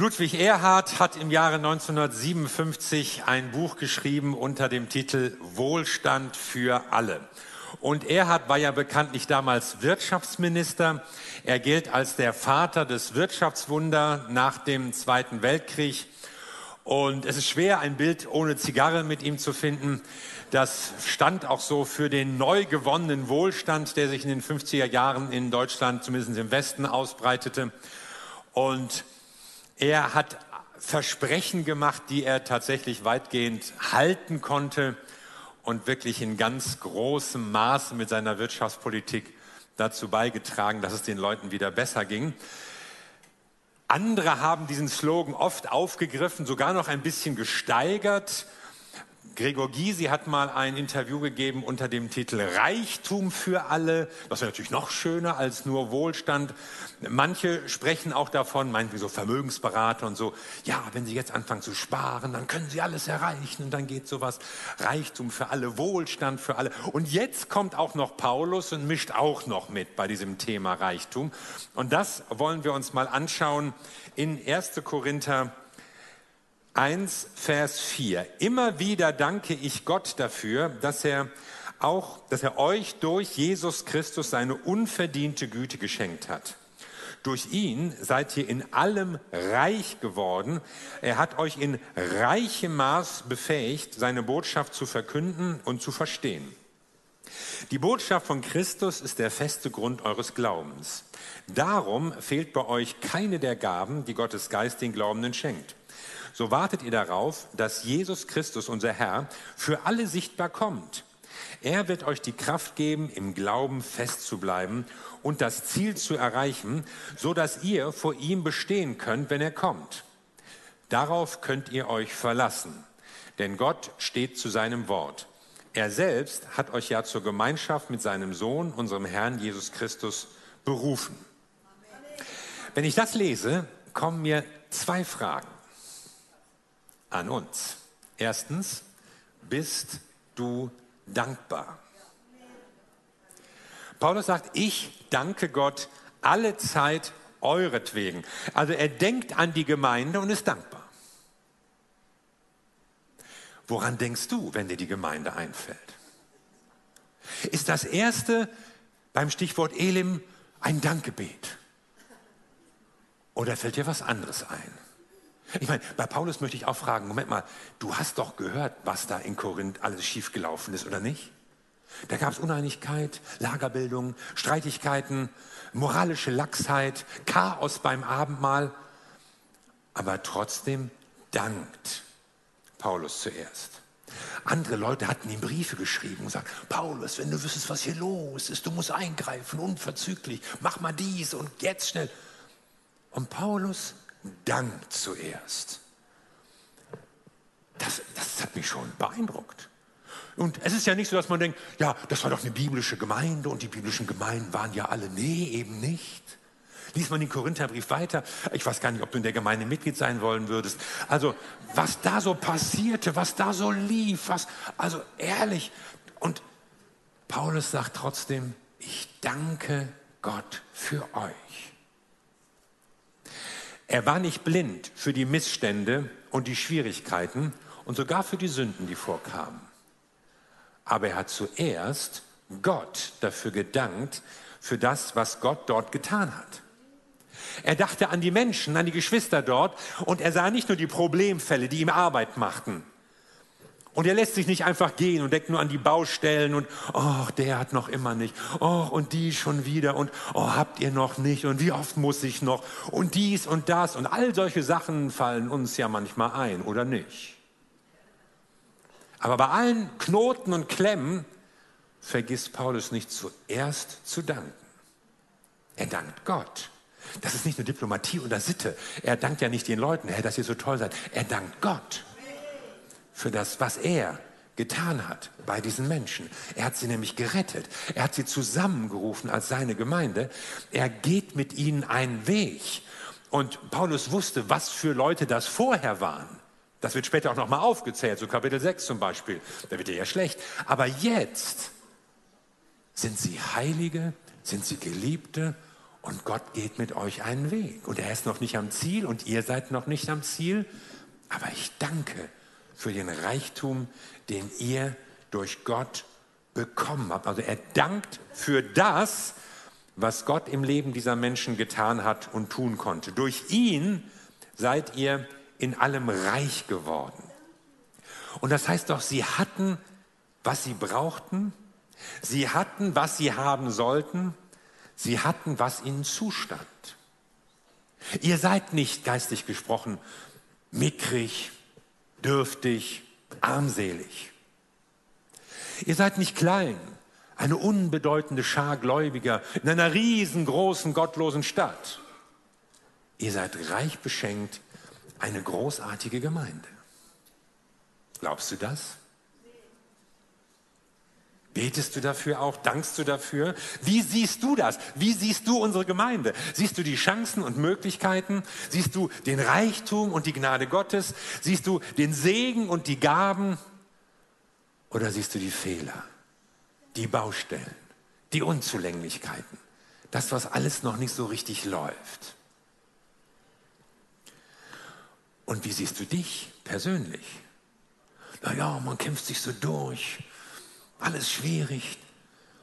Ludwig Erhard hat im Jahre 1957 ein Buch geschrieben unter dem Titel Wohlstand für alle. Und Erhard war ja bekanntlich damals Wirtschaftsminister. Er gilt als der Vater des Wirtschaftswunder nach dem Zweiten Weltkrieg. Und es ist schwer, ein Bild ohne Zigarre mit ihm zu finden. Das stand auch so für den neu gewonnenen Wohlstand, der sich in den 50er Jahren in Deutschland, zumindest im Westen, ausbreitete. Und er hat Versprechen gemacht, die er tatsächlich weitgehend halten konnte und wirklich in ganz großem Maße mit seiner Wirtschaftspolitik dazu beigetragen, dass es den Leuten wieder besser ging. Andere haben diesen Slogan oft aufgegriffen, sogar noch ein bisschen gesteigert Gregor Gysi hat mal ein Interview gegeben unter dem Titel Reichtum für alle. Das wäre natürlich noch schöner als nur Wohlstand. Manche sprechen auch davon, meinen wie so Vermögensberater und so, ja, wenn Sie jetzt anfangen zu sparen, dann können Sie alles erreichen und dann geht sowas. Reichtum für alle, Wohlstand für alle. Und jetzt kommt auch noch Paulus und mischt auch noch mit bei diesem Thema Reichtum. Und das wollen wir uns mal anschauen in 1. Korinther 1, Vers 4. Immer wieder danke ich Gott dafür, dass er auch, dass er euch durch Jesus Christus seine unverdiente Güte geschenkt hat. Durch ihn seid ihr in allem reich geworden. Er hat euch in reichem Maß befähigt, seine Botschaft zu verkünden und zu verstehen. Die Botschaft von Christus ist der feste Grund eures Glaubens. Darum fehlt bei euch keine der Gaben, die Gottes Geist den Glaubenden schenkt so wartet ihr darauf, dass Jesus Christus, unser Herr, für alle sichtbar kommt. Er wird euch die Kraft geben, im Glauben festzubleiben und das Ziel zu erreichen, so dass ihr vor ihm bestehen könnt, wenn er kommt. Darauf könnt ihr euch verlassen, denn Gott steht zu seinem Wort. Er selbst hat euch ja zur Gemeinschaft mit seinem Sohn, unserem Herrn Jesus Christus, berufen. Wenn ich das lese, kommen mir zwei Fragen an uns. Erstens, bist du dankbar? Paulus sagt, ich danke Gott alle Zeit euretwegen. Also er denkt an die Gemeinde und ist dankbar. Woran denkst du, wenn dir die Gemeinde einfällt? Ist das erste beim Stichwort Elim ein Dankgebet? Oder fällt dir was anderes ein? Ich meine, bei Paulus möchte ich auch fragen, Moment mal, du hast doch gehört, was da in Korinth alles schiefgelaufen ist, oder nicht? Da gab es Uneinigkeit, Lagerbildung, Streitigkeiten, moralische Lachsheit, Chaos beim Abendmahl. Aber trotzdem dankt Paulus zuerst. Andere Leute hatten ihm Briefe geschrieben und gesagt, Paulus, wenn du wüsstest, was hier los ist, du musst eingreifen, unverzüglich, mach mal dies und jetzt schnell. Und Paulus dankt zuerst. Das, das hat mich schon beeindruckt. Und es ist ja nicht so, dass man denkt, ja, das war doch eine biblische Gemeinde und die biblischen Gemeinden waren ja alle. Nee, eben nicht. Lies man den Korintherbrief weiter. Ich weiß gar nicht, ob du in der Gemeinde Mitglied sein wollen würdest. Also, was da so passierte, was da so lief, was, also ehrlich. Und Paulus sagt trotzdem, ich danke Gott für euch. Er war nicht blind für die Missstände und die Schwierigkeiten und sogar für die Sünden, die vorkamen. Aber er hat zuerst Gott dafür gedankt, für das, was Gott dort getan hat. Er dachte an die Menschen, an die Geschwister dort und er sah nicht nur die Problemfälle, die ihm Arbeit machten, und er lässt sich nicht einfach gehen und denkt nur an die Baustellen und, oh, der hat noch immer nicht, oh, und die schon wieder und, oh, habt ihr noch nicht und wie oft muss ich noch und dies und das und all solche Sachen fallen uns ja manchmal ein, oder nicht? Aber bei allen Knoten und Klemmen vergisst Paulus nicht zuerst zu danken. Er dankt Gott. Das ist nicht nur Diplomatie oder Sitte. Er dankt ja nicht den Leuten, dass ihr so toll seid. Er dankt Gott für das, was er getan hat bei diesen Menschen. Er hat sie nämlich gerettet. Er hat sie zusammengerufen als seine Gemeinde. Er geht mit ihnen einen Weg. Und Paulus wusste, was für Leute das vorher waren. Das wird später auch nochmal aufgezählt, so Kapitel 6 zum Beispiel. Da wird er ja schlecht. Aber jetzt sind sie Heilige, sind sie Geliebte Und Gott geht mit euch einen Weg. Und er ist noch nicht am Ziel und ihr seid noch nicht am Ziel. Aber ich danke für den Reichtum, den ihr durch Gott bekommen habt. Also er dankt für das, was Gott im Leben dieser Menschen getan hat und tun konnte. Durch ihn seid ihr in allem reich geworden. Und das heißt doch, sie hatten, was sie brauchten, sie hatten, was sie haben sollten, sie hatten, was ihnen zustand. Ihr seid nicht geistig gesprochen mickrig, dürftig, armselig. Ihr seid nicht klein, eine unbedeutende Schar Gläubiger in einer riesengroßen, gottlosen Stadt. Ihr seid reich beschenkt, eine großartige Gemeinde. Glaubst du das? Betest du dafür auch? Dankst du dafür? Wie siehst du das? Wie siehst du unsere Gemeinde? Siehst du die Chancen und Möglichkeiten? Siehst du den Reichtum und die Gnade Gottes? Siehst du den Segen und die Gaben? Oder siehst du die Fehler, die Baustellen, die Unzulänglichkeiten? Das, was alles noch nicht so richtig läuft. Und wie siehst du dich persönlich? Naja, man kämpft sich so durch alles schwierig.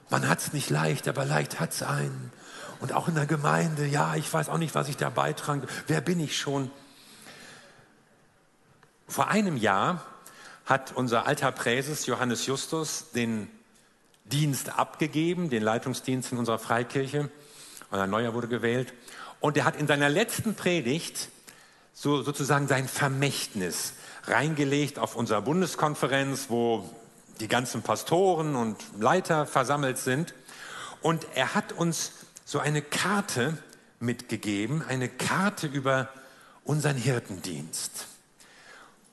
Man hat es nicht leicht, aber leicht hat es einen. Und auch in der Gemeinde, ja, ich weiß auch nicht, was ich da beitrage. Wer bin ich schon? Vor einem Jahr hat unser alter Präses Johannes Justus den Dienst abgegeben, den Leitungsdienst in unserer Freikirche. Ein neuer wurde gewählt. Und er hat in seiner letzten Predigt so, sozusagen sein Vermächtnis reingelegt auf unserer Bundeskonferenz, wo die ganzen Pastoren und Leiter versammelt sind. Und er hat uns so eine Karte mitgegeben, eine Karte über unseren Hirtendienst.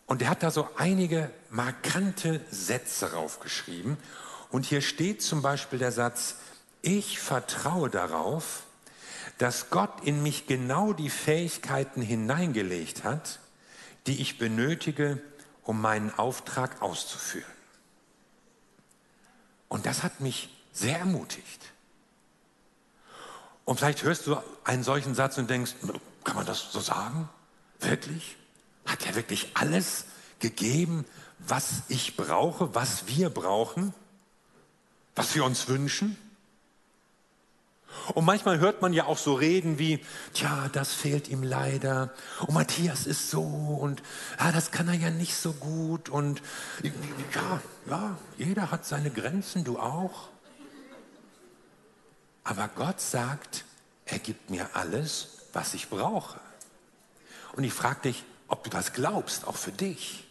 Und er hat da so einige markante Sätze raufgeschrieben. Und hier steht zum Beispiel der Satz, ich vertraue darauf, dass Gott in mich genau die Fähigkeiten hineingelegt hat, die ich benötige, um meinen Auftrag auszuführen. Und das hat mich sehr ermutigt. Und vielleicht hörst du einen solchen Satz und denkst, kann man das so sagen? Wirklich? Hat er wirklich alles gegeben, was ich brauche, was wir brauchen, was wir uns wünschen? Und manchmal hört man ja auch so Reden wie, tja, das fehlt ihm leider. Und Matthias ist so und ja, das kann er ja nicht so gut. Und ja, ja, jeder hat seine Grenzen, du auch. Aber Gott sagt, er gibt mir alles, was ich brauche. Und ich frage dich, ob du das glaubst, auch für dich.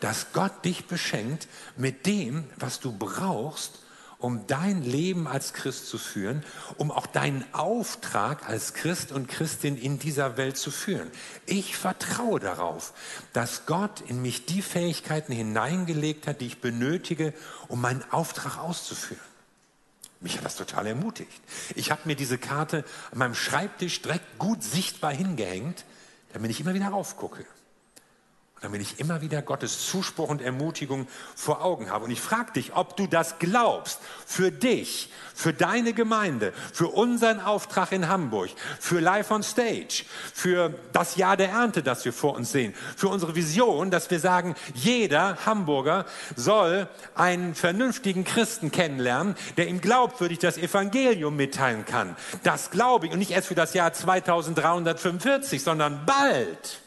Dass Gott dich beschenkt mit dem, was du brauchst, um dein Leben als Christ zu führen, um auch deinen Auftrag als Christ und Christin in dieser Welt zu führen. Ich vertraue darauf, dass Gott in mich die Fähigkeiten hineingelegt hat, die ich benötige, um meinen Auftrag auszuführen. Mich hat das total ermutigt. Ich habe mir diese Karte an meinem Schreibtisch direkt gut sichtbar hingehängt, damit ich immer wieder raufgucke. Damit ich immer wieder Gottes Zuspruch und Ermutigung vor Augen habe. Und ich frage dich, ob du das glaubst für dich, für deine Gemeinde, für unseren Auftrag in Hamburg, für Live on Stage, für das Jahr der Ernte, das wir vor uns sehen, für unsere Vision, dass wir sagen, jeder Hamburger soll einen vernünftigen Christen kennenlernen, der ihm glaubwürdig das Evangelium mitteilen kann. Das glaube ich und nicht erst für das Jahr 2345, sondern bald.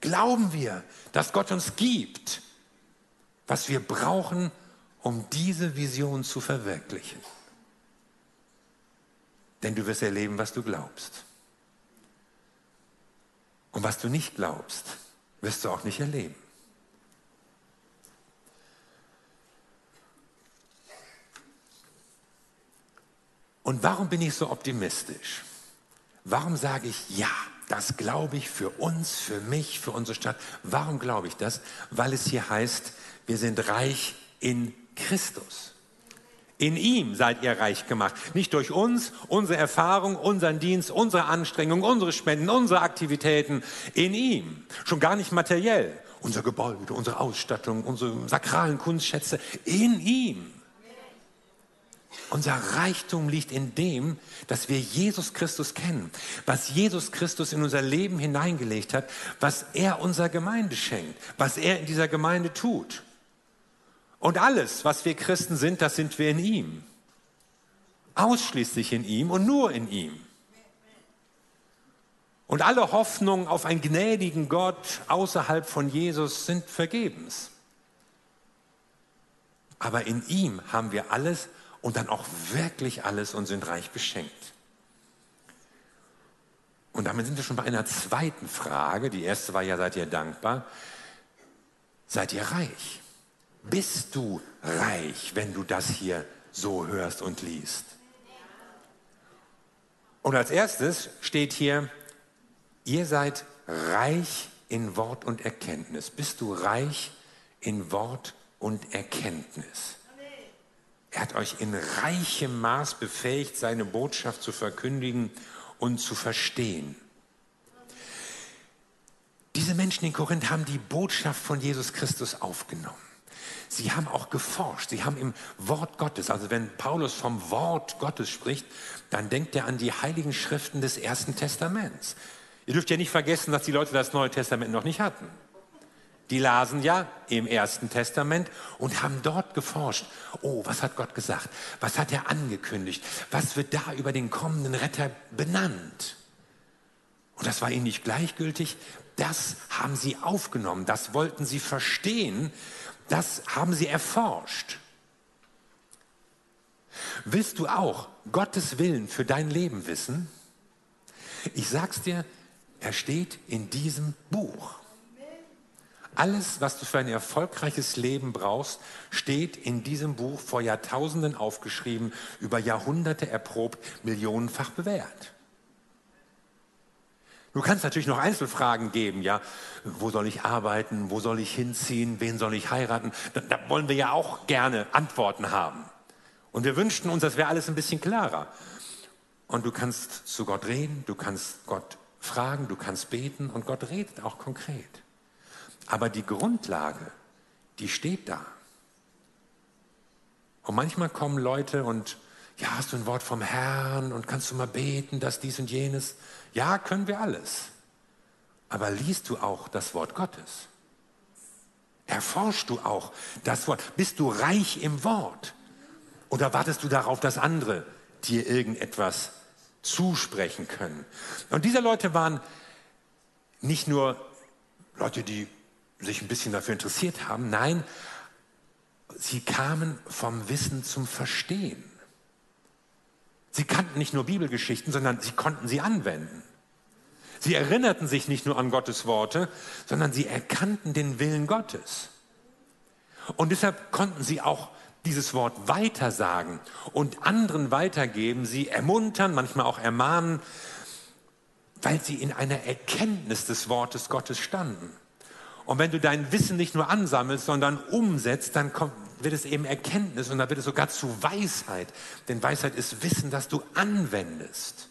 Glauben wir, dass Gott uns gibt, was wir brauchen, um diese Vision zu verwirklichen? Denn du wirst erleben, was du glaubst. Und was du nicht glaubst, wirst du auch nicht erleben. Und warum bin ich so optimistisch? Warum sage ich ja? Das glaube ich für uns, für mich, für unsere Stadt. Warum glaube ich das? Weil es hier heißt, wir sind reich in Christus. In ihm seid ihr reich gemacht. Nicht durch uns, unsere Erfahrung, unseren Dienst, unsere Anstrengung, unsere Spenden, unsere Aktivitäten. In ihm. Schon gar nicht materiell. Unser Gebäude, unsere Ausstattung, unsere sakralen Kunstschätze. In ihm. Unser Reichtum liegt in dem, dass wir Jesus Christus kennen, was Jesus Christus in unser Leben hineingelegt hat, was er unserer Gemeinde schenkt, was er in dieser Gemeinde tut. Und alles, was wir Christen sind, das sind wir in ihm. Ausschließlich in ihm und nur in ihm. Und alle Hoffnungen auf einen gnädigen Gott außerhalb von Jesus sind vergebens. Aber in ihm haben wir alles und dann auch wirklich alles und sind reich beschenkt. Und damit sind wir schon bei einer zweiten Frage. Die erste war ja, seid ihr dankbar? Seid ihr reich? Bist du reich, wenn du das hier so hörst und liest? Und als erstes steht hier, ihr seid reich in Wort und Erkenntnis. Bist du reich in Wort und Erkenntnis? Er hat euch in reichem Maß befähigt, seine Botschaft zu verkündigen und zu verstehen. Diese Menschen in Korinth haben die Botschaft von Jesus Christus aufgenommen. Sie haben auch geforscht, sie haben im Wort Gottes, also wenn Paulus vom Wort Gottes spricht, dann denkt er an die heiligen Schriften des Ersten Testaments. Ihr dürft ja nicht vergessen, dass die Leute das Neue Testament noch nicht hatten. Die lasen ja im Ersten Testament und haben dort geforscht. Oh, was hat Gott gesagt? Was hat er angekündigt? Was wird da über den kommenden Retter benannt? Und das war ihnen nicht gleichgültig. Das haben sie aufgenommen. Das wollten sie verstehen. Das haben sie erforscht. Willst du auch Gottes Willen für dein Leben wissen? Ich sag's dir, er steht in diesem Buch. Alles, was du für ein erfolgreiches Leben brauchst, steht in diesem Buch vor Jahrtausenden aufgeschrieben, über Jahrhunderte erprobt, millionenfach bewährt. Du kannst natürlich noch Einzelfragen geben, ja, wo soll ich arbeiten, wo soll ich hinziehen, wen soll ich heiraten? Da, da wollen wir ja auch gerne Antworten haben. Und wir wünschten uns, das wäre alles ein bisschen klarer. Und du kannst zu Gott reden, du kannst Gott fragen, du kannst beten und Gott redet auch konkret. Aber die Grundlage, die steht da. Und manchmal kommen Leute und, ja, hast du ein Wort vom Herrn und kannst du mal beten, dass dies und jenes? Ja, können wir alles. Aber liest du auch das Wort Gottes? Erforschst du auch das Wort? Bist du reich im Wort? Oder wartest du darauf, dass andere dir irgendetwas zusprechen können? Und diese Leute waren nicht nur Leute, die sich ein bisschen dafür interessiert haben. Nein, sie kamen vom Wissen zum Verstehen. Sie kannten nicht nur Bibelgeschichten, sondern sie konnten sie anwenden. Sie erinnerten sich nicht nur an Gottes Worte, sondern sie erkannten den Willen Gottes. Und deshalb konnten sie auch dieses Wort weitersagen und anderen weitergeben, sie ermuntern, manchmal auch ermahnen, weil sie in einer Erkenntnis des Wortes Gottes standen. Und wenn du dein Wissen nicht nur ansammelst, sondern umsetzt, dann kommt, wird es eben Erkenntnis und dann wird es sogar zu Weisheit. Denn Weisheit ist Wissen, das du anwendest.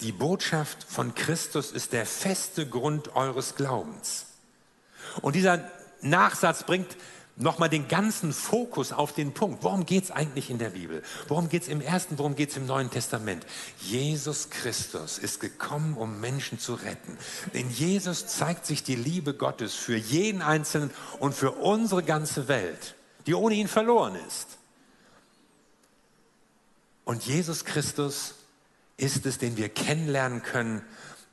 Die Botschaft von Christus ist der feste Grund eures Glaubens. Und dieser Nachsatz bringt nochmal den ganzen Fokus auf den Punkt. Worum geht es eigentlich in der Bibel? Worum geht es im Ersten, worum geht es im Neuen Testament? Jesus Christus ist gekommen, um Menschen zu retten. In Jesus zeigt sich die Liebe Gottes für jeden Einzelnen und für unsere ganze Welt, die ohne ihn verloren ist. Und Jesus Christus ist es, den wir kennenlernen können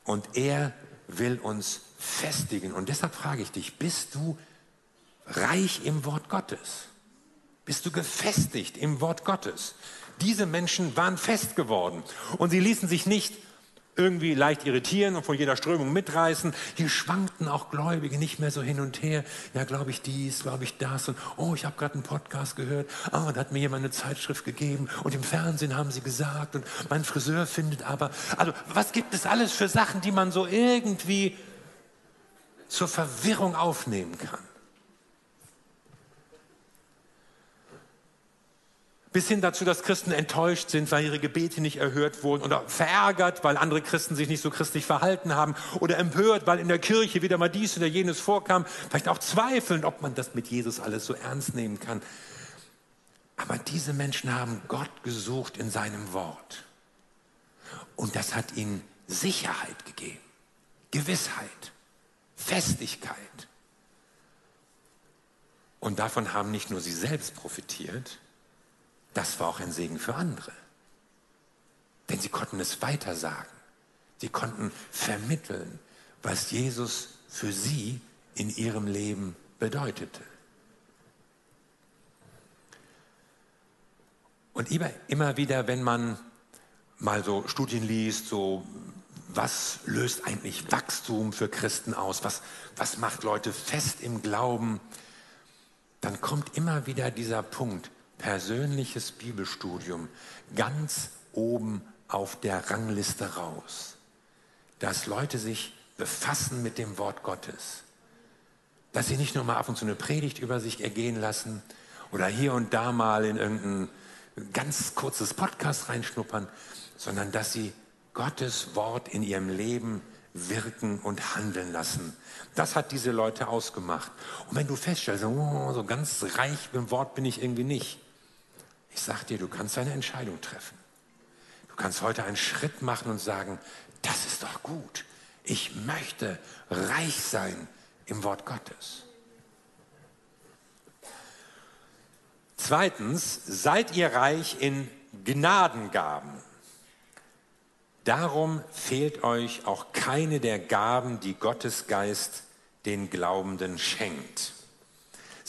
und er will uns festigen. Und deshalb frage ich dich, bist du reich im Wort Gottes? Bist du gefestigt im Wort Gottes? Diese Menschen waren fest geworden und sie ließen sich nicht irgendwie leicht irritieren und von jeder Strömung mitreißen. Hier schwankten auch Gläubige nicht mehr so hin und her. Ja, glaube ich dies, glaube ich das. Und oh, ich habe gerade einen Podcast gehört. Ah, da hat mir jemand eine Zeitschrift gegeben. Und im Fernsehen haben sie gesagt. Und mein Friseur findet aber. Also, was gibt es alles für Sachen, die man so irgendwie zur Verwirrung aufnehmen kann? Bis hin dazu, dass Christen enttäuscht sind, weil ihre Gebete nicht erhört wurden oder verärgert, weil andere Christen sich nicht so christlich verhalten haben oder empört, weil in der Kirche wieder mal dies oder jenes vorkam. Vielleicht auch zweifeln, ob man das mit Jesus alles so ernst nehmen kann. Aber diese Menschen haben Gott gesucht in seinem Wort. Und das hat ihnen Sicherheit gegeben, Gewissheit, Festigkeit. Und davon haben nicht nur sie selbst profitiert, das war auch ein Segen für andere. Denn sie konnten es weitersagen. Sie konnten vermitteln, was Jesus für sie in ihrem Leben bedeutete. Und immer wieder, wenn man mal so Studien liest, so was löst eigentlich Wachstum für Christen aus, was, was macht Leute fest im Glauben, dann kommt immer wieder dieser Punkt, persönliches Bibelstudium, ganz oben auf der Rangliste raus. Dass Leute sich befassen mit dem Wort Gottes. Dass sie nicht nur mal ab und zu eine Predigt über sich ergehen lassen oder hier und da mal in irgendein ganz kurzes Podcast reinschnuppern, sondern dass sie Gottes Wort in ihrem Leben wirken und handeln lassen. Das hat diese Leute ausgemacht. Und wenn du feststellst, oh, so ganz reich im Wort bin ich irgendwie nicht, ich sag dir, du kannst eine Entscheidung treffen. Du kannst heute einen Schritt machen und sagen, das ist doch gut. Ich möchte reich sein im Wort Gottes. Zweitens, seid ihr reich in Gnadengaben. Darum fehlt euch auch keine der Gaben, die Gottes Geist den Glaubenden schenkt.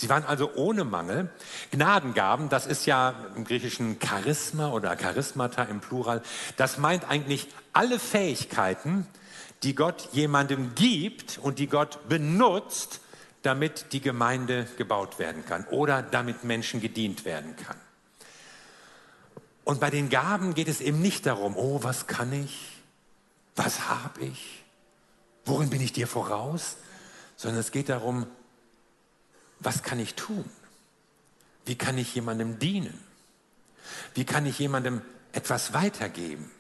Sie waren also ohne Mangel. Gnadengaben, das ist ja im Griechischen Charisma oder Charismata im Plural, das meint eigentlich alle Fähigkeiten, die Gott jemandem gibt und die Gott benutzt, damit die Gemeinde gebaut werden kann oder damit Menschen gedient werden kann. Und bei den Gaben geht es eben nicht darum, oh, was kann ich, was habe ich, worin bin ich dir voraus, sondern es geht darum, was kann ich tun? Wie kann ich jemandem dienen? Wie kann ich jemandem etwas weitergeben?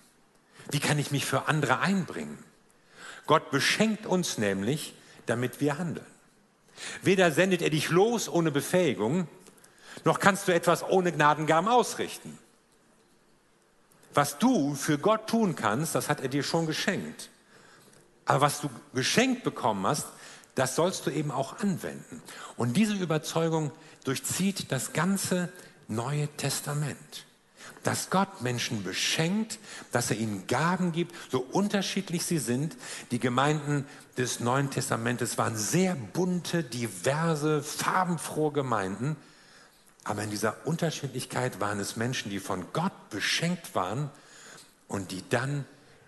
Wie kann ich mich für andere einbringen? Gott beschenkt uns nämlich, damit wir handeln. Weder sendet er dich los ohne Befähigung, noch kannst du etwas ohne Gnadengaben ausrichten. Was du für Gott tun kannst, das hat er dir schon geschenkt. Aber was du geschenkt bekommen hast, das sollst du eben auch anwenden. Und diese Überzeugung durchzieht das ganze Neue Testament. Dass Gott Menschen beschenkt, dass er ihnen Gaben gibt, so unterschiedlich sie sind. Die Gemeinden des Neuen Testamentes waren sehr bunte, diverse, farbenfrohe Gemeinden. Aber in dieser Unterschiedlichkeit waren es Menschen, die von Gott beschenkt waren und die dann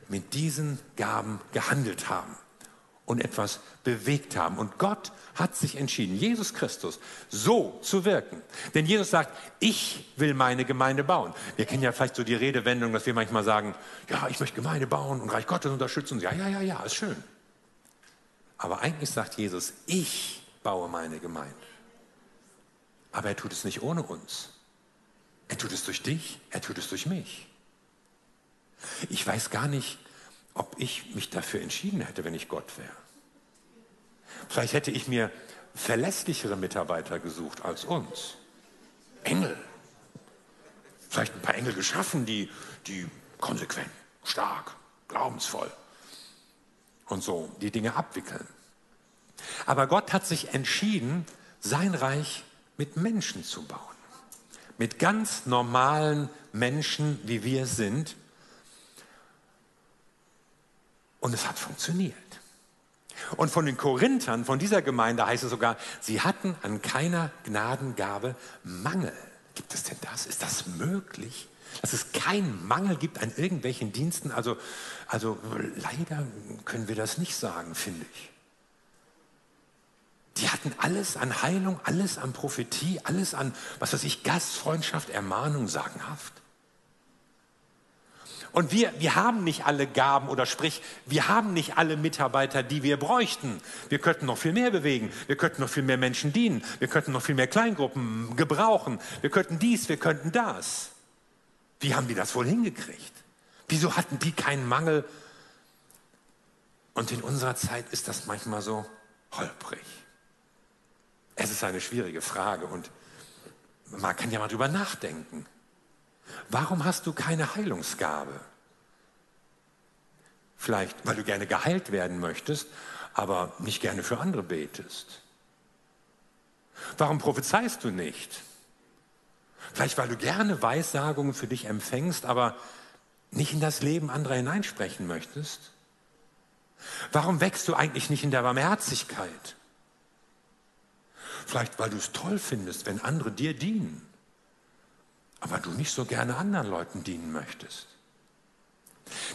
mit diesen Gaben gehandelt haben und etwas bewegt haben. Und Gott hat sich entschieden, Jesus Christus, so zu wirken. Denn Jesus sagt, ich will meine Gemeinde bauen. Wir kennen ja vielleicht so die Redewendung, dass wir manchmal sagen, ja, ich möchte Gemeinde bauen und Reich Gottes unterstützen. Ja, ja, ja, ja, ist schön. Aber eigentlich sagt Jesus, ich baue meine Gemeinde. Aber er tut es nicht ohne uns. Er tut es durch dich, er tut es durch mich. Ich weiß gar nicht, ob ich mich dafür entschieden hätte, wenn ich Gott wäre. Vielleicht hätte ich mir verlässlichere Mitarbeiter gesucht als uns. Engel. Vielleicht ein paar Engel geschaffen, die, die konsequent, stark, glaubensvoll und so die Dinge abwickeln. Aber Gott hat sich entschieden, sein Reich mit Menschen zu bauen. Mit ganz normalen Menschen, wie wir sind. Und es hat funktioniert. Und von den Korinthern, von dieser Gemeinde heißt es sogar, sie hatten an keiner Gnadengabe Mangel. Gibt es denn das? Ist das möglich? Dass es keinen Mangel gibt an irgendwelchen Diensten? Also, also leider können wir das nicht sagen, finde ich. Die hatten alles an Heilung, alles an Prophetie, alles an, was weiß ich, Gastfreundschaft, Ermahnung, sagenhaft. Und wir, wir haben nicht alle Gaben oder sprich, wir haben nicht alle Mitarbeiter, die wir bräuchten. Wir könnten noch viel mehr bewegen. Wir könnten noch viel mehr Menschen dienen. Wir könnten noch viel mehr Kleingruppen gebrauchen. Wir könnten dies, wir könnten das. Wie haben die das wohl hingekriegt? Wieso hatten die keinen Mangel? Und in unserer Zeit ist das manchmal so holprig. Es ist eine schwierige Frage und man kann ja mal drüber nachdenken. Warum hast du keine Heilungsgabe? Vielleicht, weil du gerne geheilt werden möchtest, aber nicht gerne für andere betest. Warum prophezeist du nicht? Vielleicht, weil du gerne Weissagungen für dich empfängst, aber nicht in das Leben anderer hineinsprechen möchtest? Warum wächst du eigentlich nicht in der Barmherzigkeit? Vielleicht, weil du es toll findest, wenn andere dir dienen, aber du nicht so gerne anderen Leuten dienen möchtest.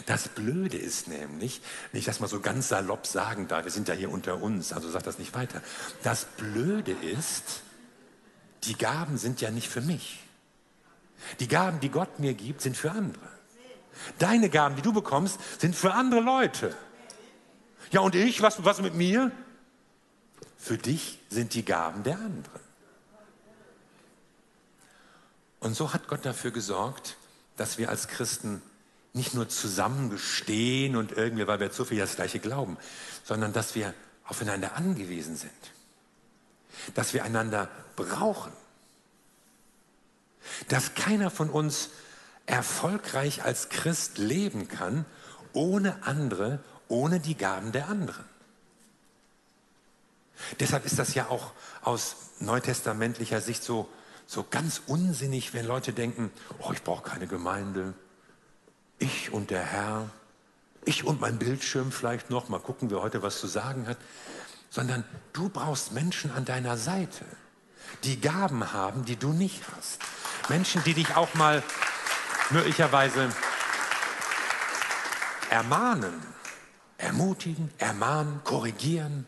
Das Blöde ist nämlich, wenn ich das mal so ganz salopp sagen darf, wir sind ja hier unter uns, also sag das nicht weiter. Das Blöde ist, die Gaben sind ja nicht für mich. Die Gaben, die Gott mir gibt, sind für andere. Deine Gaben, die du bekommst, sind für andere Leute. Ja, und ich, was, was mit mir? Für dich sind die Gaben der anderen. Und so hat Gott dafür gesorgt, dass wir als Christen nicht nur zusammengestehen und irgendwie, weil wir zu viel das Gleiche glauben, sondern dass wir aufeinander angewiesen sind. Dass wir einander brauchen. Dass keiner von uns erfolgreich als Christ leben kann, ohne andere, ohne die Gaben der anderen. Deshalb ist das ja auch aus neutestamentlicher Sicht so, so ganz unsinnig, wenn Leute denken, oh, ich brauche keine Gemeinde, ich und der Herr, ich und mein Bildschirm vielleicht noch, mal gucken, wer heute was zu sagen hat, sondern du brauchst Menschen an deiner Seite, die Gaben haben, die du nicht hast. Menschen, die dich auch mal möglicherweise ermahnen, ermutigen, ermahnen, korrigieren.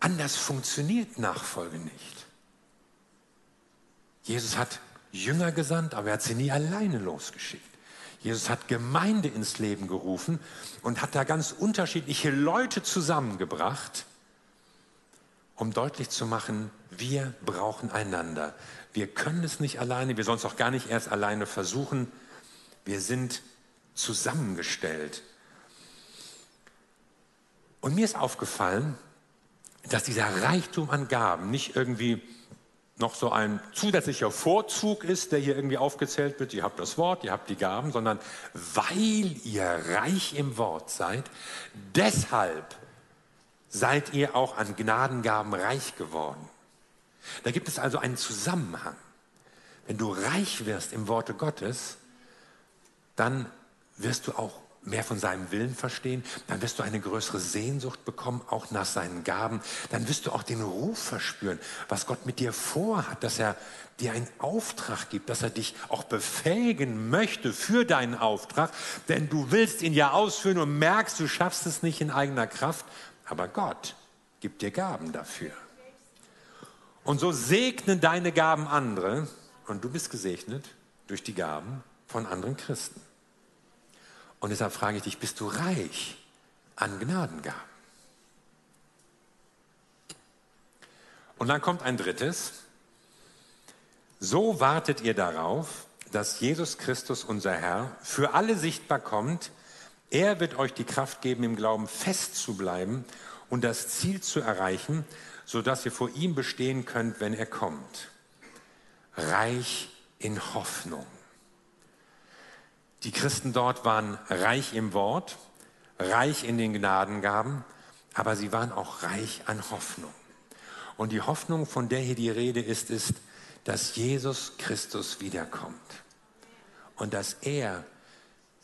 Anders funktioniert Nachfolge nicht. Jesus hat Jünger gesandt, aber er hat sie nie alleine losgeschickt. Jesus hat Gemeinde ins Leben gerufen und hat da ganz unterschiedliche Leute zusammengebracht, um deutlich zu machen, wir brauchen einander. Wir können es nicht alleine, wir sollen es auch gar nicht erst alleine versuchen. Wir sind zusammengestellt. Und mir ist aufgefallen, dass dieser Reichtum an Gaben nicht irgendwie noch so ein zusätzlicher Vorzug ist, der hier irgendwie aufgezählt wird. Ihr habt das Wort, ihr habt die Gaben, sondern weil ihr reich im Wort seid, deshalb seid ihr auch an Gnadengaben reich geworden. Da gibt es also einen Zusammenhang. Wenn du reich wirst im Worte Gottes, dann wirst du auch mehr von seinem Willen verstehen, dann wirst du eine größere Sehnsucht bekommen, auch nach seinen Gaben. Dann wirst du auch den Ruf verspüren, was Gott mit dir vorhat, dass er dir einen Auftrag gibt, dass er dich auch befähigen möchte für deinen Auftrag, denn du willst ihn ja ausführen und merkst, du schaffst es nicht in eigener Kraft, aber Gott gibt dir Gaben dafür. Und so segnen deine Gaben andere und du bist gesegnet durch die Gaben von anderen Christen. Und deshalb frage ich dich, bist du reich an Gnadengaben? Und dann kommt ein drittes. So wartet ihr darauf, dass Jesus Christus, unser Herr, für alle sichtbar kommt. Er wird euch die Kraft geben, im Glauben fest zu bleiben und das Ziel zu erreichen, sodass ihr vor ihm bestehen könnt, wenn er kommt. Reich in Hoffnung. Die Christen dort waren reich im Wort, reich in den Gnadengaben, aber sie waren auch reich an Hoffnung. Und die Hoffnung, von der hier die Rede ist, ist, dass Jesus Christus wiederkommt und dass er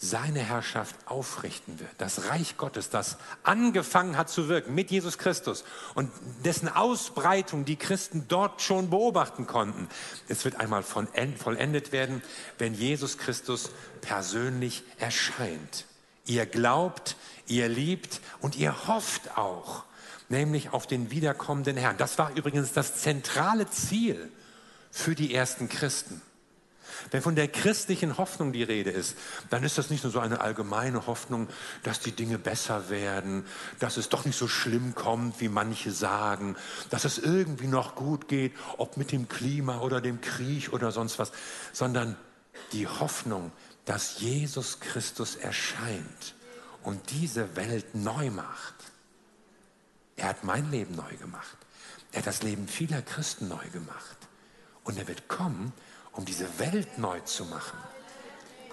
seine Herrschaft aufrichten wird. Das Reich Gottes, das angefangen hat zu wirken mit Jesus Christus und dessen Ausbreitung die Christen dort schon beobachten konnten. Es wird einmal vollendet werden, wenn Jesus Christus persönlich erscheint. Ihr glaubt, ihr liebt und ihr hofft auch, nämlich auf den wiederkommenden Herrn. Das war übrigens das zentrale Ziel für die ersten Christen. Wenn von der christlichen Hoffnung die Rede ist, dann ist das nicht nur so eine allgemeine Hoffnung, dass die Dinge besser werden, dass es doch nicht so schlimm kommt, wie manche sagen, dass es irgendwie noch gut geht, ob mit dem Klima oder dem Krieg oder sonst was, sondern die Hoffnung, dass Jesus Christus erscheint und diese Welt neu macht. Er hat mein Leben neu gemacht. Er hat das Leben vieler Christen neu gemacht. Und er wird kommen, um diese Welt neu zu machen.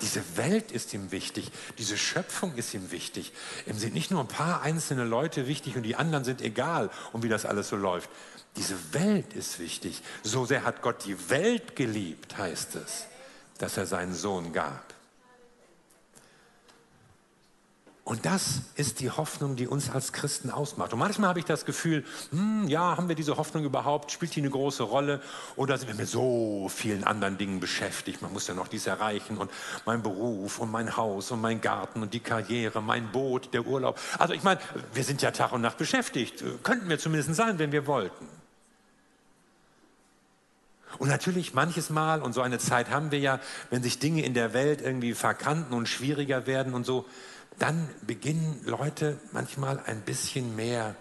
Diese Welt ist ihm wichtig, diese Schöpfung ist ihm wichtig. Ihm sind nicht nur ein paar einzelne Leute wichtig und die anderen sind egal, um wie das alles so läuft. Diese Welt ist wichtig. So sehr hat Gott die Welt geliebt, heißt es, dass er seinen Sohn gab. Und das ist die Hoffnung, die uns als Christen ausmacht. Und manchmal habe ich das Gefühl, hm, ja, haben wir diese Hoffnung überhaupt? Spielt die eine große Rolle? Oder sind wir mit so vielen anderen Dingen beschäftigt? Man muss ja noch dies erreichen und mein Beruf und mein Haus und mein Garten und die Karriere, mein Boot, der Urlaub. Also ich meine, wir sind ja Tag und Nacht beschäftigt. Könnten wir zumindest sein, wenn wir wollten. Und natürlich manches Mal, und so eine Zeit haben wir ja, wenn sich Dinge in der Welt irgendwie verkanten und schwieriger werden und so, dann beginnen Leute manchmal ein bisschen mehr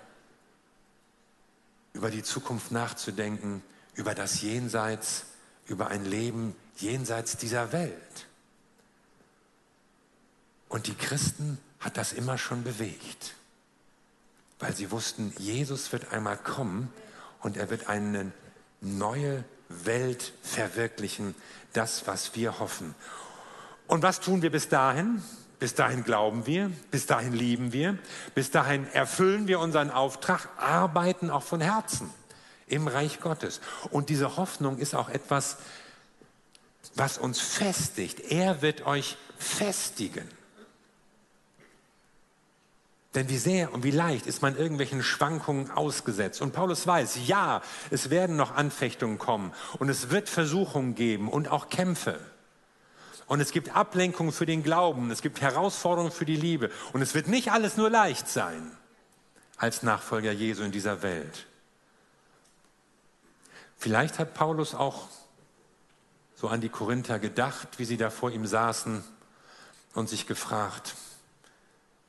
über die Zukunft nachzudenken, über das Jenseits, über ein Leben jenseits dieser Welt. Und die Christen hat das immer schon bewegt, weil sie wussten, Jesus wird einmal kommen und er wird eine neue Welt verwirklichen, das, was wir hoffen. Und was tun wir bis dahin? Bis dahin glauben wir, bis dahin lieben wir, bis dahin erfüllen wir unseren Auftrag, arbeiten auch von Herzen im Reich Gottes. Und diese Hoffnung ist auch etwas, was uns festigt. Er wird euch festigen. Denn wie sehr und wie leicht ist man irgendwelchen Schwankungen ausgesetzt. Und Paulus weiß, ja, es werden noch Anfechtungen kommen und es wird Versuchungen geben und auch Kämpfe. Und es gibt Ablenkungen für den Glauben, es gibt Herausforderungen für die Liebe. Und es wird nicht alles nur leicht sein als Nachfolger Jesu in dieser Welt. Vielleicht hat Paulus auch so an die Korinther gedacht, wie sie da vor ihm saßen und sich gefragt,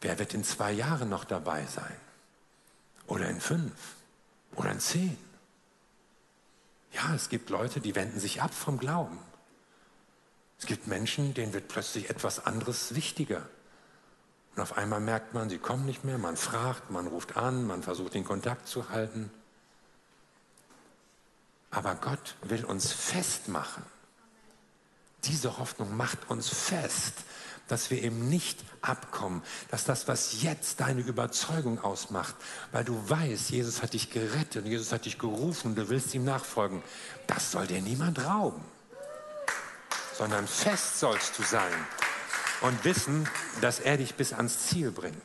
wer wird in zwei Jahren noch dabei sein? Oder in fünf? Oder in zehn? Ja, es gibt Leute, die wenden sich ab vom Glauben. Es gibt Menschen, denen wird plötzlich etwas anderes wichtiger. Und auf einmal merkt man, sie kommen nicht mehr, man fragt, man ruft an, man versucht den Kontakt zu halten. Aber Gott will uns festmachen. Diese Hoffnung macht uns fest, dass wir eben nicht abkommen, dass das, was jetzt deine Überzeugung ausmacht, weil du weißt, Jesus hat dich gerettet und Jesus hat dich gerufen du willst ihm nachfolgen, das soll dir niemand rauben sondern fest sollst du sein und wissen, dass er dich bis ans Ziel bringt.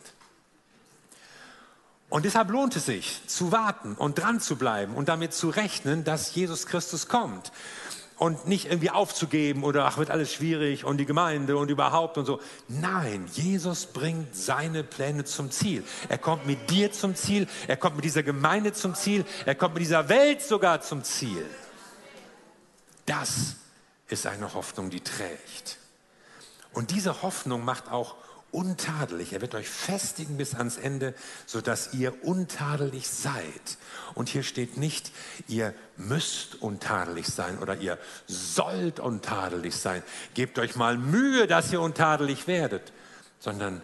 Und deshalb lohnt es sich zu warten und dran zu bleiben und damit zu rechnen, dass Jesus Christus kommt. Und nicht irgendwie aufzugeben oder ach, wird alles schwierig und die Gemeinde und überhaupt und so. Nein, Jesus bringt seine Pläne zum Ziel. Er kommt mit dir zum Ziel, er kommt mit dieser Gemeinde zum Ziel, er kommt mit dieser Welt sogar zum Ziel. Das ist eine Hoffnung, die trägt. Und diese Hoffnung macht auch untadelig. Er wird euch festigen bis ans Ende, sodass ihr untadelig seid. Und hier steht nicht, ihr müsst untadelig sein oder ihr sollt untadelig sein. Gebt euch mal Mühe, dass ihr untadelig werdet, sondern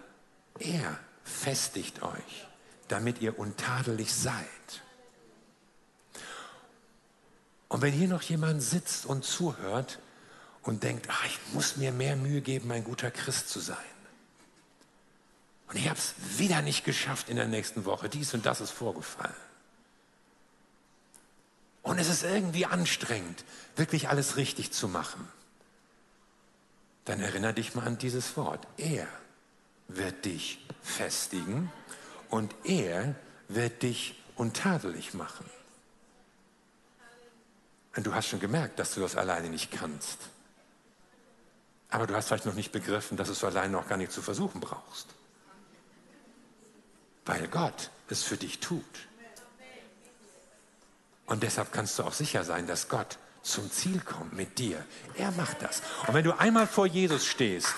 er festigt euch, damit ihr untadelig seid. Und wenn hier noch jemand sitzt und zuhört, und denkt, ach, ich muss mir mehr Mühe geben, ein guter Christ zu sein. Und ich habe es wieder nicht geschafft in der nächsten Woche. Dies und das ist vorgefallen. Und es ist irgendwie anstrengend, wirklich alles richtig zu machen. Dann erinnere dich mal an dieses Wort. Er wird dich festigen und er wird dich untadelig machen. Und du hast schon gemerkt, dass du das alleine nicht kannst. Aber du hast vielleicht noch nicht begriffen, dass es allein noch gar nicht zu versuchen brauchst. Weil Gott es für dich tut. Und deshalb kannst du auch sicher sein, dass Gott zum Ziel kommt mit dir. Er macht das. Und wenn du einmal vor Jesus stehst,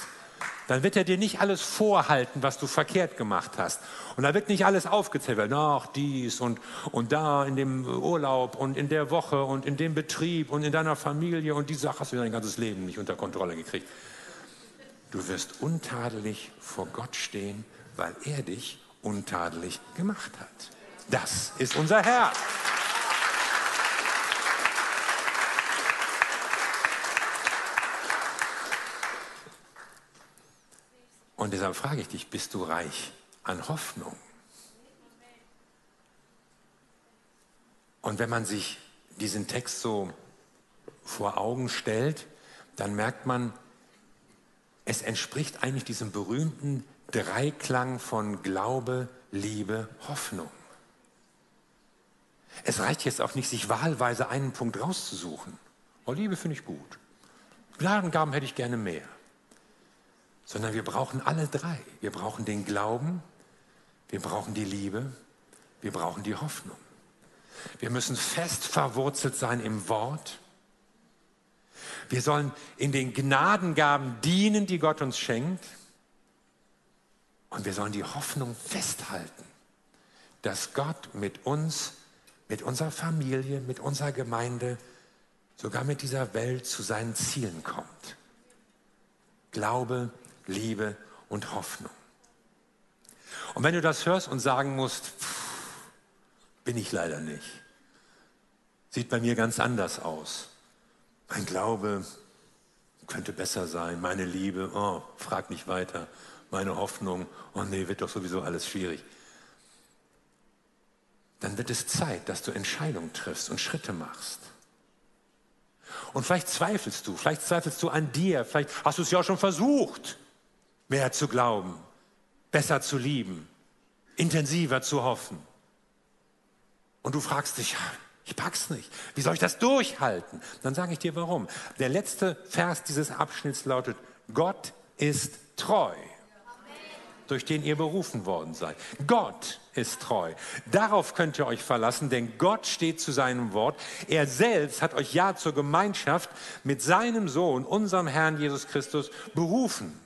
dann wird er dir nicht alles vorhalten, was du verkehrt gemacht hast. Und da wird nicht alles aufgezählt werden, ach dies und, und da in dem Urlaub und in der Woche und in dem Betrieb und in deiner Familie und die Sache hast du dein ganzes Leben nicht unter Kontrolle gekriegt. Du wirst untadelig vor Gott stehen, weil er dich untadelig gemacht hat. Das ist unser Herr. Und deshalb frage ich dich, bist du reich an Hoffnung? Und wenn man sich diesen Text so vor Augen stellt, dann merkt man, es entspricht eigentlich diesem berühmten Dreiklang von Glaube, Liebe, Hoffnung. Es reicht jetzt auch nicht, sich wahlweise einen Punkt rauszusuchen. Oh, Liebe finde ich gut. Gnadengaben hätte ich gerne mehr. Sondern wir brauchen alle drei. Wir brauchen den Glauben, wir brauchen die Liebe, wir brauchen die Hoffnung. Wir müssen fest verwurzelt sein im Wort. Wir sollen in den Gnadengaben dienen, die Gott uns schenkt. Und wir sollen die Hoffnung festhalten, dass Gott mit uns, mit unserer Familie, mit unserer Gemeinde, sogar mit dieser Welt zu seinen Zielen kommt. Glaube, Liebe und Hoffnung. Und wenn du das hörst und sagen musst, pff, bin ich leider nicht. Sieht bei mir ganz anders aus. Mein Glaube könnte besser sein. Meine Liebe, oh, frag nicht weiter. Meine Hoffnung, oh nee, wird doch sowieso alles schwierig. Dann wird es Zeit, dass du Entscheidungen triffst und Schritte machst. Und vielleicht zweifelst du, vielleicht zweifelst du an dir, vielleicht hast du es ja auch schon versucht, mehr zu glauben, besser zu lieben, intensiver zu hoffen. Und du fragst dich, ich pack's nicht. Wie soll ich das durchhalten? Dann sage ich dir warum. Der letzte Vers dieses Abschnitts lautet, Gott ist treu, durch den ihr berufen worden seid. Gott ist treu. Darauf könnt ihr euch verlassen, denn Gott steht zu seinem Wort. Er selbst hat euch ja zur Gemeinschaft mit seinem Sohn, unserem Herrn Jesus Christus, berufen.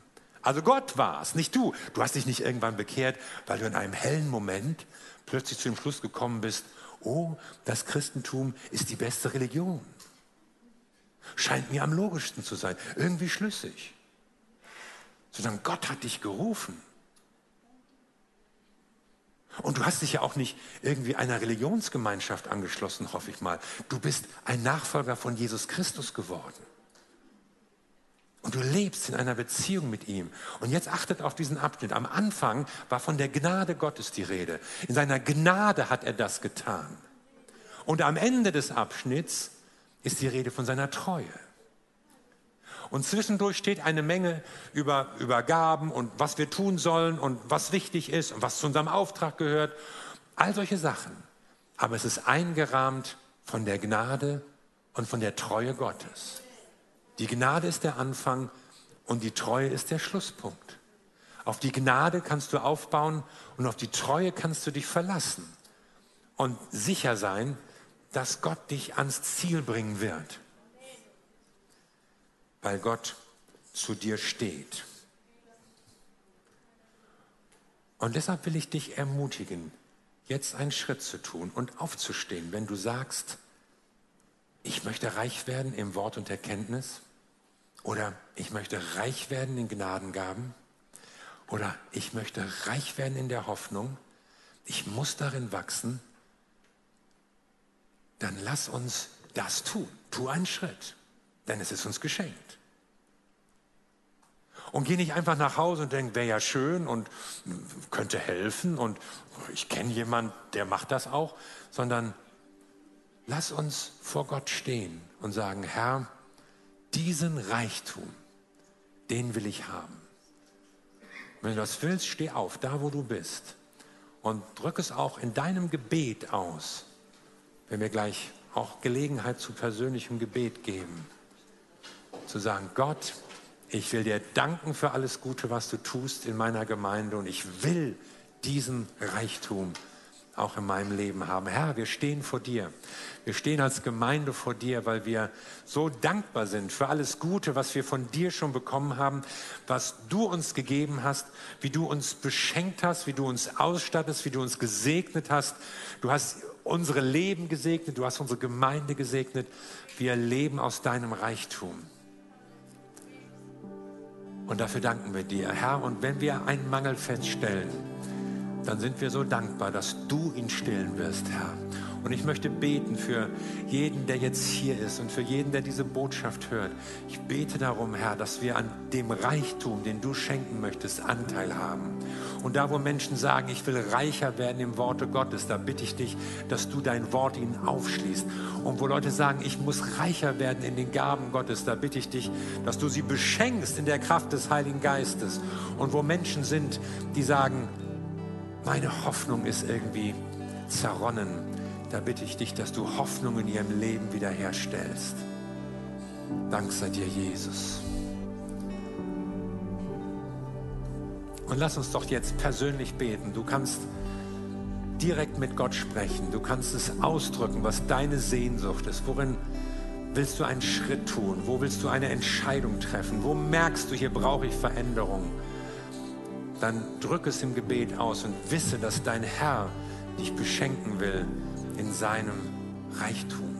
Also Gott war es, nicht du. Du hast dich nicht irgendwann bekehrt, weil du in einem hellen Moment plötzlich zu dem Schluss gekommen bist, oh, das Christentum ist die beste Religion. Scheint mir am logischsten zu sein, irgendwie schlüssig. Sondern Gott hat dich gerufen. Und du hast dich ja auch nicht irgendwie einer Religionsgemeinschaft angeschlossen, hoffe ich mal. Du bist ein Nachfolger von Jesus Christus geworden. Und du lebst in einer Beziehung mit ihm. Und jetzt achtet auf diesen Abschnitt. Am Anfang war von der Gnade Gottes die Rede. In seiner Gnade hat er das getan. Und am Ende des Abschnitts ist die Rede von seiner Treue. Und zwischendurch steht eine Menge über, über Gaben und was wir tun sollen und was wichtig ist und was zu unserem Auftrag gehört. All solche Sachen. Aber es ist eingerahmt von der Gnade und von der Treue Gottes. Die Gnade ist der Anfang und die Treue ist der Schlusspunkt. Auf die Gnade kannst du aufbauen und auf die Treue kannst du dich verlassen und sicher sein, dass Gott dich ans Ziel bringen wird, weil Gott zu dir steht. Und deshalb will ich dich ermutigen, jetzt einen Schritt zu tun und aufzustehen, wenn du sagst, ich möchte reich werden im Wort und Erkenntnis oder ich möchte reich werden in Gnadengaben. Oder ich möchte reich werden in der Hoffnung. Ich muss darin wachsen. Dann lass uns das tun. Tu einen Schritt, denn es ist uns geschenkt. Und geh nicht einfach nach Hause und denk, wäre ja schön und könnte helfen und ich kenne jemanden, der macht das auch, sondern lass uns vor Gott stehen und sagen, Herr, diesen Reichtum, den will ich haben. Wenn du das willst, steh auf, da wo du bist. Und drück es auch in deinem Gebet aus, wenn wir gleich auch Gelegenheit zu persönlichem Gebet geben. Zu sagen, Gott, ich will dir danken für alles Gute, was du tust in meiner Gemeinde und ich will diesen Reichtum auch in meinem Leben haben. Herr, wir stehen vor dir. Wir stehen als Gemeinde vor dir, weil wir so dankbar sind für alles Gute, was wir von dir schon bekommen haben, was du uns gegeben hast, wie du uns beschenkt hast, wie du uns ausstattest, wie du uns gesegnet hast. Du hast unsere Leben gesegnet, du hast unsere Gemeinde gesegnet. Wir leben aus deinem Reichtum. Und dafür danken wir dir, Herr. Und wenn wir einen Mangel feststellen, dann sind wir so dankbar, dass du ihn stillen wirst, Herr. Und ich möchte beten für jeden, der jetzt hier ist und für jeden, der diese Botschaft hört. Ich bete darum, Herr, dass wir an dem Reichtum, den du schenken möchtest, Anteil haben. Und da, wo Menschen sagen, ich will reicher werden im Worte Gottes, da bitte ich dich, dass du dein Wort ihnen aufschließt. Und wo Leute sagen, ich muss reicher werden in den Gaben Gottes, da bitte ich dich, dass du sie beschenkst in der Kraft des Heiligen Geistes. Und wo Menschen sind, die sagen, meine Hoffnung ist irgendwie zerronnen, da bitte ich dich, dass du Hoffnung in ihrem Leben wiederherstellst. Dank sei dir, Jesus. Und lass uns doch jetzt persönlich beten. Du kannst direkt mit Gott sprechen. Du kannst es ausdrücken, was deine Sehnsucht ist. Worin willst du einen Schritt tun? Wo willst du eine Entscheidung treffen? Wo merkst du, hier brauche ich Veränderung? Dann drück es im Gebet aus und wisse, dass dein Herr dich beschenken will in seinem Reichtum.